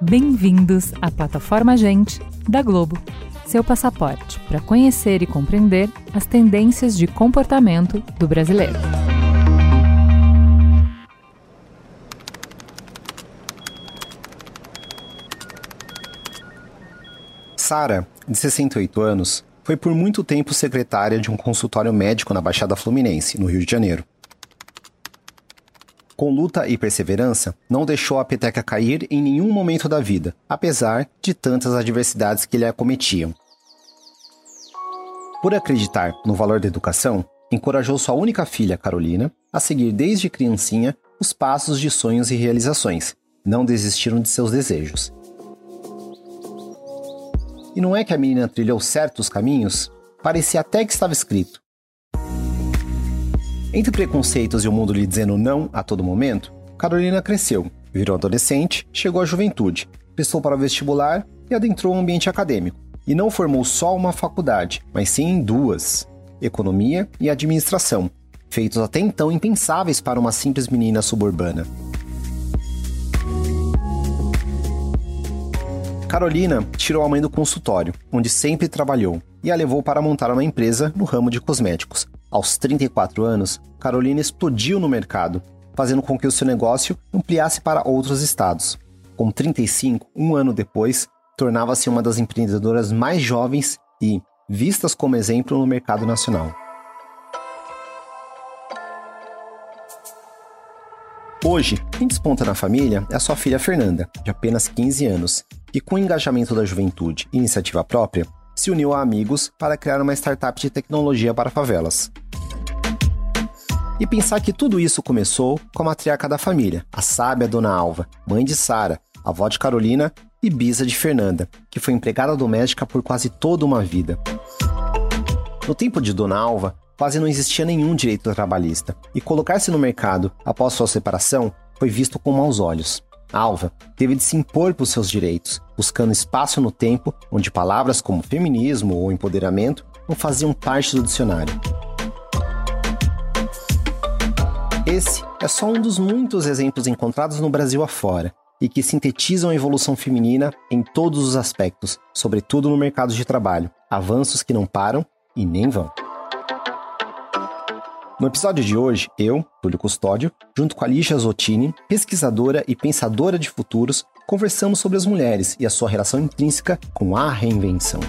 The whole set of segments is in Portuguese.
Bem-vindos à plataforma Gente da Globo, seu passaporte para conhecer e compreender as tendências de comportamento do brasileiro. Sara, de 68 anos, foi por muito tempo secretária de um consultório médico na Baixada Fluminense, no Rio de Janeiro. Com luta e perseverança, não deixou a peteca cair em nenhum momento da vida, apesar de tantas adversidades que lhe acometiam. Por acreditar no valor da educação, encorajou sua única filha, Carolina, a seguir desde criancinha os passos de sonhos e realizações. Não desistiram de seus desejos. E não é que a menina trilhou certos caminhos? Parecia até que estava escrito. Entre preconceitos e o mundo lhe dizendo não a todo momento, Carolina cresceu, virou adolescente, chegou à juventude, prestou para o vestibular e adentrou o ambiente acadêmico. E não formou só uma faculdade, mas sim duas: economia e administração, feitos até então impensáveis para uma simples menina suburbana. Carolina tirou a mãe do consultório, onde sempre trabalhou, e a levou para montar uma empresa no ramo de cosméticos. Aos 34 anos, Carolina explodiu no mercado, fazendo com que o seu negócio ampliasse para outros estados. Com 35, um ano depois, tornava-se uma das empreendedoras mais jovens e vistas como exemplo no mercado nacional. Hoje, quem desponta na família é a sua filha Fernanda, de apenas 15 anos, que, com o engajamento da juventude e iniciativa própria, se uniu a amigos para criar uma startup de tecnologia para favelas. E pensar que tudo isso começou com a matriarca da família, a sábia Dona Alva, mãe de Sara, avó de Carolina e bisa de Fernanda, que foi empregada doméstica por quase toda uma vida. No tempo de Dona Alva, quase não existia nenhum direito trabalhista, e colocar-se no mercado após sua separação foi visto com maus olhos. Alva teve de se impor por seus direitos, buscando espaço no tempo onde palavras como feminismo ou empoderamento não faziam parte do dicionário. Esse é só um dos muitos exemplos encontrados no Brasil afora e que sintetizam a evolução feminina em todos os aspectos, sobretudo no mercado de trabalho, avanços que não param e nem vão. No episódio de hoje, eu, Túlio Custódio, junto com a Alicia Zottini, pesquisadora e pensadora de futuros, conversamos sobre as mulheres e a sua relação intrínseca com a reinvenção.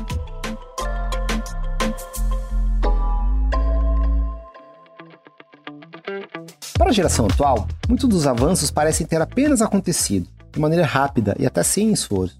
Para a geração atual, muitos dos avanços parecem ter apenas acontecido, de maneira rápida e até sem esforço.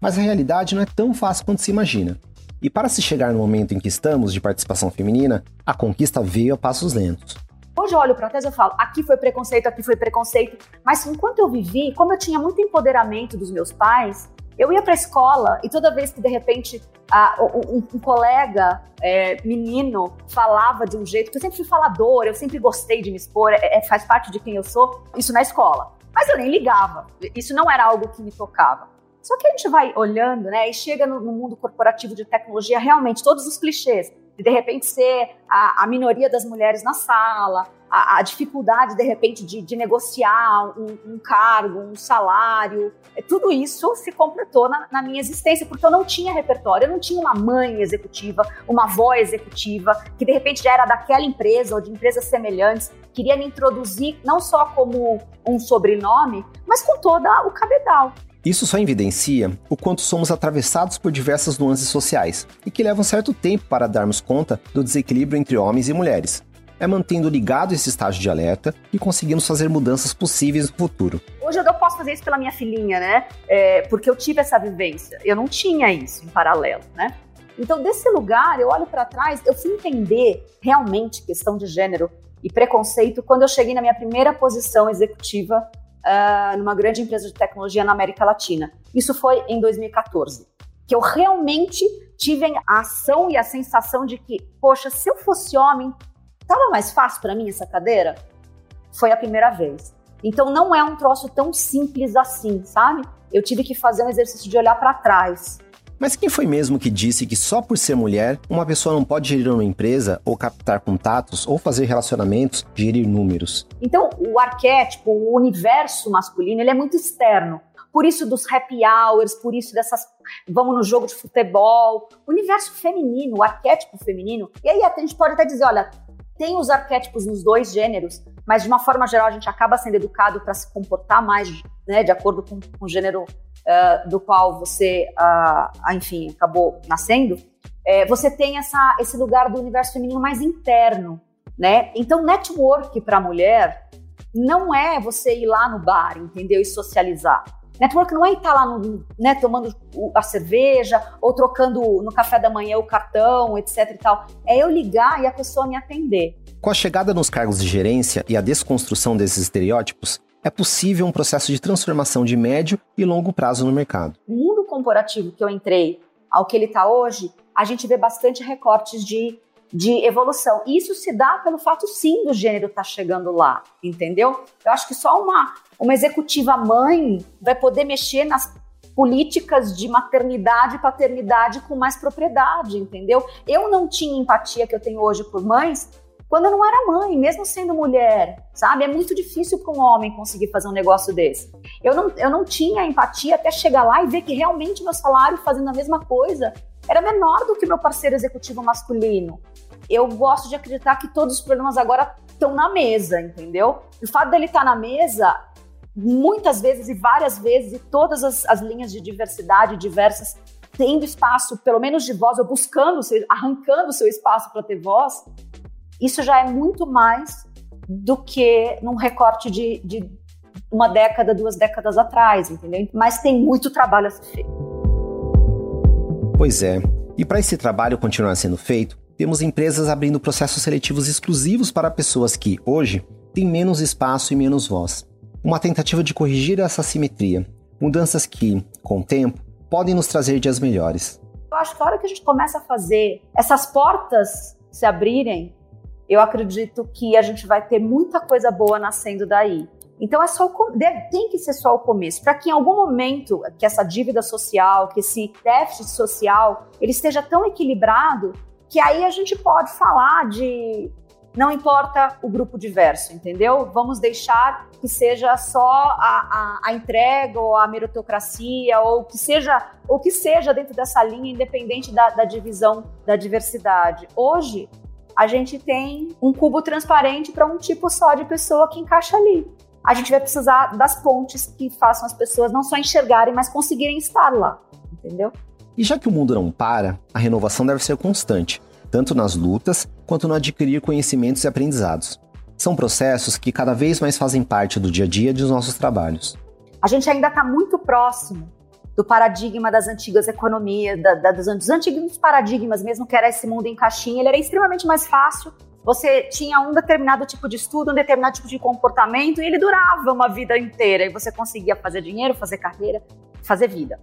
Mas a realidade não é tão fácil quanto se imagina. E para se chegar no momento em que estamos de participação feminina, a conquista veio a passos lentos. Hoje eu olho para trás e falo, aqui foi preconceito, aqui foi preconceito. Mas enquanto eu vivi, como eu tinha muito empoderamento dos meus pais, eu ia para a escola e toda vez que de repente a, um, um, colega é, menino falava de um jeito, que eu sempre fui faladora, eu sempre gostei de me expor, é, é, faz parte de quem eu sou, isso na escola. Mas eu nem ligava, isso não era algo que me tocava. Só que a gente vai olhando, né, e chega no, no mundo corporativo de tecnologia, realmente, todos os clichês, de repente ser a, a minoria das mulheres na sala, a, a dificuldade, de repente, de, de negociar um, um, cargo, um salário, é, tudo isso se completou na, na, minha existência, porque eu não tinha repertório, eu não tinha uma mãe executiva, uma avó executiva, que de repente já era daquela empresa ou de empresas semelhantes, queria me introduzir não só como um sobrenome, mas com todo o cabedal. Isso só evidencia o quanto somos atravessados por diversas nuances sociais e que levam certo tempo para darmos conta do desequilíbrio entre homens e mulheres. É mantendo ligado esse estágio de alerta que conseguimos fazer mudanças possíveis no futuro. Hoje eu posso fazer isso pela minha filhinha, né? É, porque eu tive essa vivência. Eu não tinha isso em paralelo, né? Então, desse lugar, eu olho para trás, eu fui entender realmente questão de gênero e preconceito quando eu cheguei na minha primeira posição executiva uh, numa grande empresa de tecnologia na América Latina. Isso foi em 2014. Que eu realmente tive a ação e a sensação de que, poxa, se eu fosse homem, tava mais fácil para mim essa cadeira? Foi a primeira vez. Então não é um troço tão simples assim, sabe? Eu tive que fazer um exercício de olhar para trás Mas quem foi mesmo que disse que só por ser mulher, uma pessoa não pode gerir uma empresa, ou captar contatos, ou fazer relacionamentos, gerir números? Então, o arquétipo, o universo masculino, ele é muito externo. Por isso dos happy hours, por isso dessas vamos no jogo de futebol, universo feminino, o arquétipo feminino. E aí a gente pode até dizer, olha, tem os arquétipos nos dois gêneros, mas de uma forma geral a gente acaba sendo educado para se comportar mais, né, de acordo com, com o gênero uh, do qual você, uh, enfim, acabou nascendo, é, você tem essa, esse lugar do universo feminino mais interno, né? Então, network para mulher não é você ir lá no bar, entendeu? E socializar. Network não é estar lá no, né, tomando a cerveja ou trocando no café da manhã o cartão, etc e tal. É eu ligar e a pessoa me atender. Com a chegada nos cargos de gerência e a desconstrução desses estereótipos, é possível um processo de transformação de médio e longo prazo no mercado. No mundo corporativo que eu entrei, ao que ele está hoje, a gente vê bastante recortes de, de evolução. E isso se dá pelo fato, sim, do gênero estar tá chegando lá, entendeu? Eu acho que só uma, uma executiva mãe vai poder mexer nas políticas de maternidade e paternidade com mais propriedade, entendeu? Eu não tinha empatia que eu tenho hoje por mães quando eu não era mãe, mesmo sendo mulher, sabe? É muito difícil para um homem conseguir fazer um negócio desse. Eu não, eu não tinha empatia até chegar lá e ver que realmente meu salário fazendo a mesma coisa era menor do que meu parceiro executivo masculino. Eu gosto de acreditar que todos os problemas agora estão na mesa, entendeu? O fato dele estar tá na mesa, muitas vezes e várias vezes, e todas as, as linhas de diversidade diversas tendo espaço, pelo menos de voz, ou buscando, arrancando seu espaço para ter voz, isso já é muito mais do que num recorte de, de uma década, duas décadas atrás, entendeu? Mas tem muito trabalho a ser feito. Pois é. E para esse trabalho continuar sendo feito, temos empresas abrindo processos seletivos exclusivos para pessoas que, hoje, têm menos espaço e menos voz. Uma tentativa de corrigir essa simetria. Mudanças que, com o tempo, podem nos trazer dias melhores. Eu acho que a hora que a gente começa a fazer essas portas se abrirem, eu acredito que a gente vai ter muita coisa boa nascendo daí. Então é só tem que ser só o começo, para que em algum momento que essa dívida social, que esse déficit social, ele esteja tão equilibrado que aí a gente pode falar de não importa o grupo diverso, entendeu? Vamos deixar que seja só a, a, a entrega ou a meritocracia ou que seja o que seja dentro dessa linha, independente da, da divisão da diversidade. Hoje a gente tem um cubo transparente para um tipo só de pessoa que encaixa ali. A gente vai precisar das pontes que façam as pessoas não só enxergarem, mas conseguirem estar lá, entendeu? E já que o mundo não para, a renovação deve ser constante, tanto nas lutas quanto no adquirir conhecimentos e aprendizados. São processos que cada vez mais fazem parte do dia a dia dos nossos trabalhos. A gente ainda está muito próximo do paradigma das antigas economias, da, da, dos, dos antigos paradigmas mesmo, que era esse mundo em caixinha, ele era extremamente mais fácil. Você tinha um determinado tipo de estudo, um determinado tipo de comportamento, e ele durava uma vida inteira, e você conseguia fazer dinheiro, fazer carreira, fazer vida.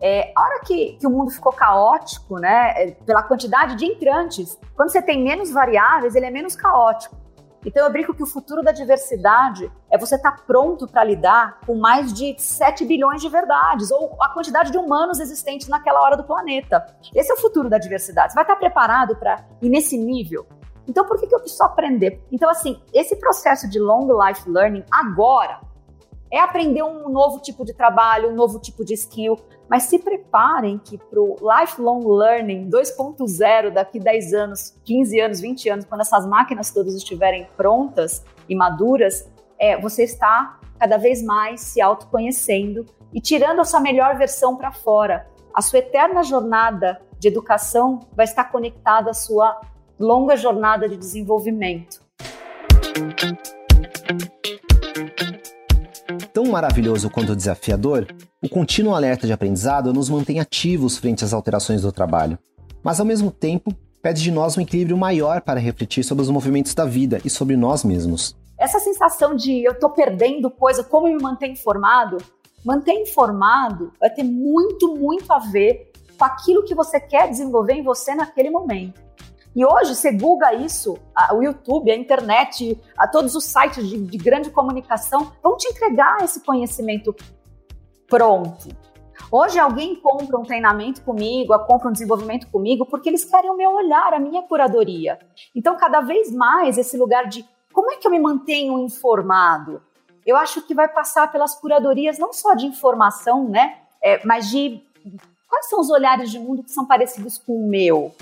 É, a hora que, que, o mundo ficou caótico, né, é, pela quantidade de entrantes, quando você tem menos variáveis, ele é menos caótico. Então eu brinco que o futuro da diversidade é você estar tá pronto para lidar com mais de 7 bilhões de verdades, ou a quantidade de humanos existentes naquela hora do planeta. Esse é o futuro da diversidade. Você vai estar tá preparado para ir nesse nível? Então por que, que eu preciso aprender? Então, assim, esse processo de long life learning agora é aprender um novo tipo de trabalho, um novo tipo de skill, mas se preparem que para o lifelong learning 2.0 daqui 10 anos, 15 anos, 20 anos, quando essas máquinas todas estiverem prontas e maduras, é, você está cada vez mais se autoconhecendo e tirando a sua melhor versão para fora. A sua eterna jornada de educação vai estar conectada à sua longa jornada de desenvolvimento. Tão maravilhoso quanto desafiador, o contínuo alerta de aprendizado nos mantém ativos frente às alterações do trabalho, mas ao mesmo tempo pede de nós um equilíbrio maior para refletir sobre os movimentos da vida e sobre nós mesmos. Essa sensação de eu estou perdendo coisa, como me manter informado? Manter informado vai ter muito, muito a ver com aquilo que você quer desenvolver em você naquele momento. E hoje você googa isso, o YouTube, a internet, a todos os sites de, de grande comunicação vão te entregar esse conhecimento pronto. Hoje alguém compra um treinamento comigo, compra um desenvolvimento comigo, porque eles querem o meu olhar, a minha curadoria. Então, cada vez mais, esse lugar de como é que eu me mantenho informado? Eu acho que vai passar pelas curadorias não só de informação, né? É, mas de quais são os olhares de mundo que são parecidos com o meu.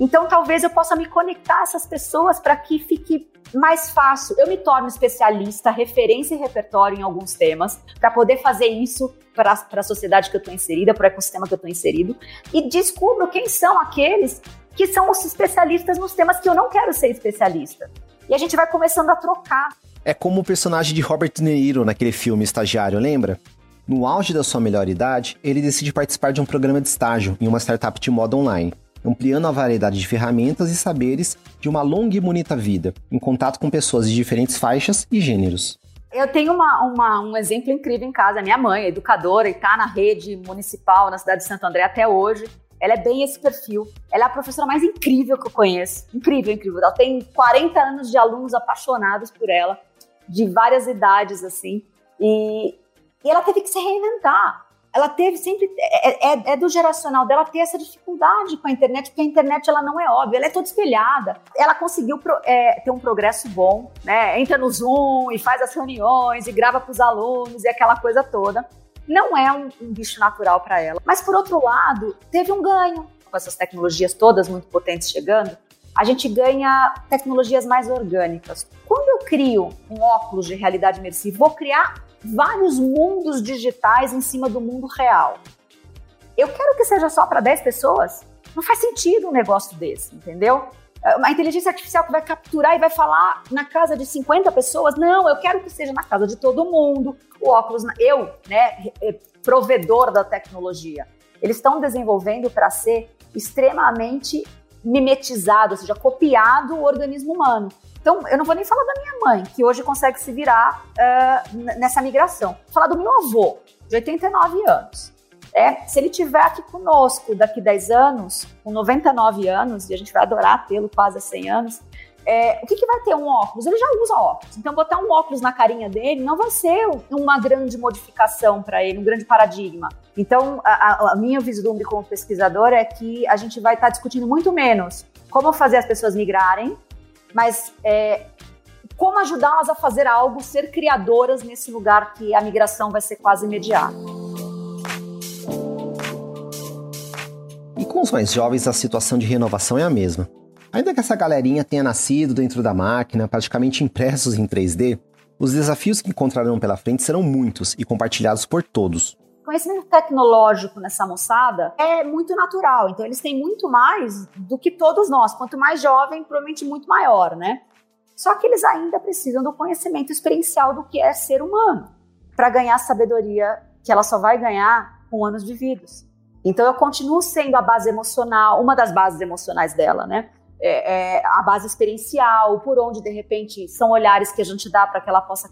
Então, talvez eu possa me conectar a essas pessoas para que fique mais fácil. Eu me torno especialista, referência e repertório em alguns temas, para poder fazer isso para a sociedade que eu estou inserida, para o ecossistema que eu estou inserido, e descubro quem são aqueles que são os especialistas nos temas que eu não quero ser especialista. E a gente vai começando a trocar. É como o personagem de Robert De Niro naquele filme Estagiário, lembra? No auge da sua melhor idade, ele decide participar de um programa de estágio em uma startup de moda online ampliando a variedade de ferramentas e saberes de uma longa e bonita vida, em contato com pessoas de diferentes faixas e gêneros. Eu tenho uma, uma, um exemplo incrível em casa. Minha mãe é educadora e está na rede municipal na cidade de Santo André até hoje. Ela é bem esse perfil. Ela é a professora mais incrível que eu conheço. Incrível, incrível. Ela tem 40 anos de alunos apaixonados por ela, de várias idades, assim. E, e ela teve que se reinventar ela teve sempre é, é, é, do geracional dela ter essa dificuldade com a internet, porque a internet ela não é óbvia, ela é toda espelhada. Ela conseguiu pro, é, ter um progresso bom, né? Entra no Zoom e faz as reuniões e grava para os alunos e aquela coisa toda. Não é um, um bicho natural para ela. Mas por outro lado, teve um ganho com essas tecnologias todas muito potentes chegando. A gente ganha tecnologias mais orgânicas. Quando eu crio um óculos de realidade imersiva, vou criar vários mundos digitais em cima do mundo real. Eu quero que seja só para 10 pessoas? Não faz sentido um negócio desse, entendeu? Uma inteligência artificial que vai capturar e vai falar na casa de 50 pessoas? Não, eu quero que seja na casa de todo mundo. O óculos, eu, né, provedor da tecnologia. Eles estão desenvolvendo para ser extremamente mimetizado, ou seja, copiado o organismo humano. Então, eu não vou nem falar da minha mãe, que hoje consegue se virar uh, nessa migração. Vou falar do meu avô, de 89 anos. É, se ele estiver aqui conosco daqui 10 anos, com 99 anos, e a gente vai adorar tê-lo quase a 100 anos, é, o que, que vai ter um óculos? Ele já usa óculos. Então, botar um óculos na carinha dele não vai ser uma grande modificação para ele, um grande paradigma. Então, a, a, minha vislumbre como pesquisadora é que a gente vai estar tá discutindo muito menos como fazer as pessoas migrarem, mas é, como ajudá-las a fazer algo, ser criadoras nesse lugar que a migração vai ser quase imediata. E com os mais jovens, a situação de renovação é a mesma. Ainda que essa galerinha tenha nascido dentro da máquina, praticamente impressos em 3D, os desafios que encontrarão pela frente serão muitos e compartilhados por todos conhecimento tecnológico nessa moçada é muito natural. Então, eles têm muito mais do que todos nós. Quanto mais jovem, provavelmente muito maior, né? Só que eles ainda precisam do conhecimento experiencial do que é ser humano para ganhar a sabedoria que ela só vai ganhar com anos vividos. Então, eu continuo sendo a base emocional, uma das bases emocionais dela, né? É, é a base experiencial, por onde de repente são olhares que a gente dá para que ela possa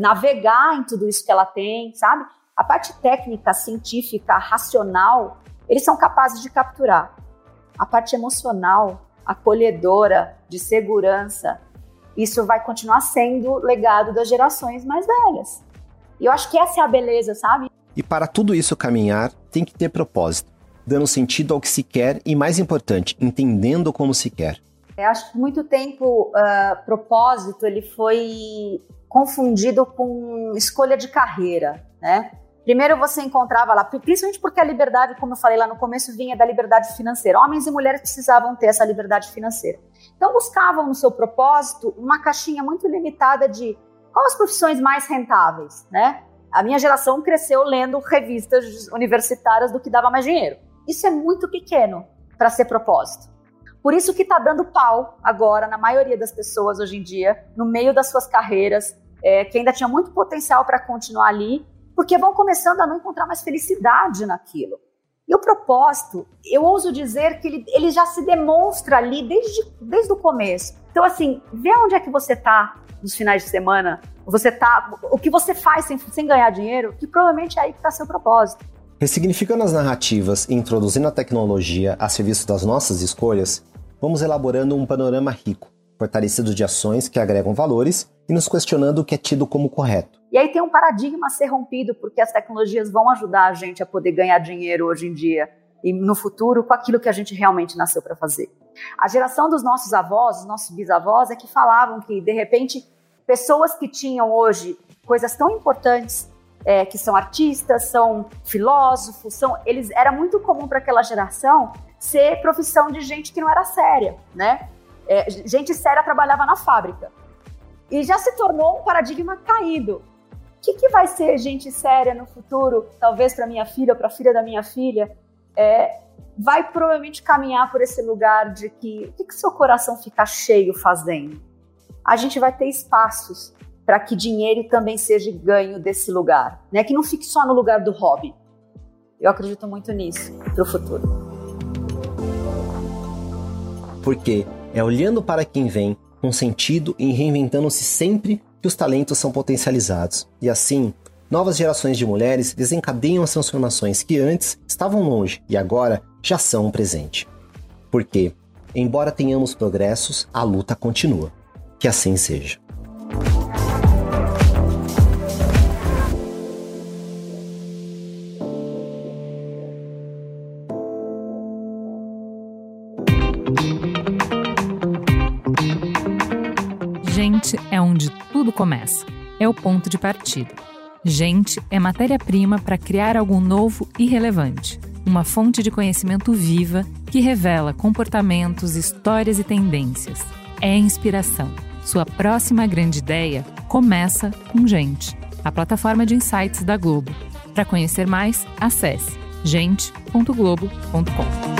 navegar em tudo isso que ela tem, sabe? A parte técnica, científica, racional, eles são capazes de capturar. A parte emocional, acolhedora, de segurança, isso vai continuar sendo legado das gerações mais velhas. E eu acho que essa é a beleza, sabe? E para tudo isso caminhar, tem que ter propósito, dando sentido ao que se quer e, mais importante, entendendo como se quer. Eu acho que muito tempo uh, propósito ele foi confundido com escolha de carreira, né? Primeiro você encontrava lá, principalmente porque a liberdade, como eu falei lá no começo, vinha da liberdade financeira. Homens e mulheres precisavam ter essa liberdade financeira. Então buscavam no seu propósito uma caixinha muito limitada de quais as profissões mais rentáveis, né? A minha geração cresceu lendo revistas universitárias do que dava mais dinheiro. Isso é muito pequeno para ser propósito. Por isso que está dando pau agora na maioria das pessoas hoje em dia, no meio das suas carreiras, é, que ainda tinha muito potencial para continuar ali, porque vão começando a não encontrar mais felicidade naquilo. E o propósito, eu ouso dizer que ele, ele já se demonstra ali desde, desde o começo. Então, assim, vê onde é que você está nos finais de semana, você tá, o que você faz sem, sem ganhar dinheiro, que provavelmente é aí que está seu propósito. Ressignificando as narrativas e introduzindo a tecnologia a serviço das nossas escolhas, vamos elaborando um panorama rico, fortalecido de ações que agregam valores e nos questionando o que é tido como correto E aí tem um paradigma a ser rompido, porque as tecnologias vão ajudar a gente a poder ganhar dinheiro hoje em dia e no futuro com aquilo que a gente realmente nasceu para fazer. A geração dos nossos avós, dos nossos bisavós, é que falavam que, de repente, pessoas que tinham hoje coisas tão importantes, é, que são artistas, são filósofos, são, eles era muito comum para aquela geração ser profissão de gente que não era séria, né? É, gente séria trabalhava na fábrica. E já se tornou um paradigma caído. O que, que vai ser gente séria no futuro, talvez para minha filha para a filha da minha filha? É, vai provavelmente caminhar por esse lugar de que o que, que seu coração fica cheio fazendo? A gente vai ter espaços para que dinheiro também seja ganho desse lugar, né? Que não fique só no lugar do hobby. Eu acredito muito nisso para o futuro. Porque é olhando para quem vem com sentido e reinventando-se sempre que os talentos são potencializados. E assim, novas gerações de mulheres desencadeiam as transformações que antes estavam longe e agora já são um presente. Porque, embora tenhamos progressos, a luta continua. Que assim seja. Gente é onde tudo começa. É o ponto de partida. Gente é matéria-prima para criar algo novo e relevante. Uma fonte de conhecimento viva que revela comportamentos, histórias e tendências. É inspiração. Sua próxima grande ideia começa com Gente, a plataforma de insights da Globo. Para conhecer mais, acesse gente.globo.com.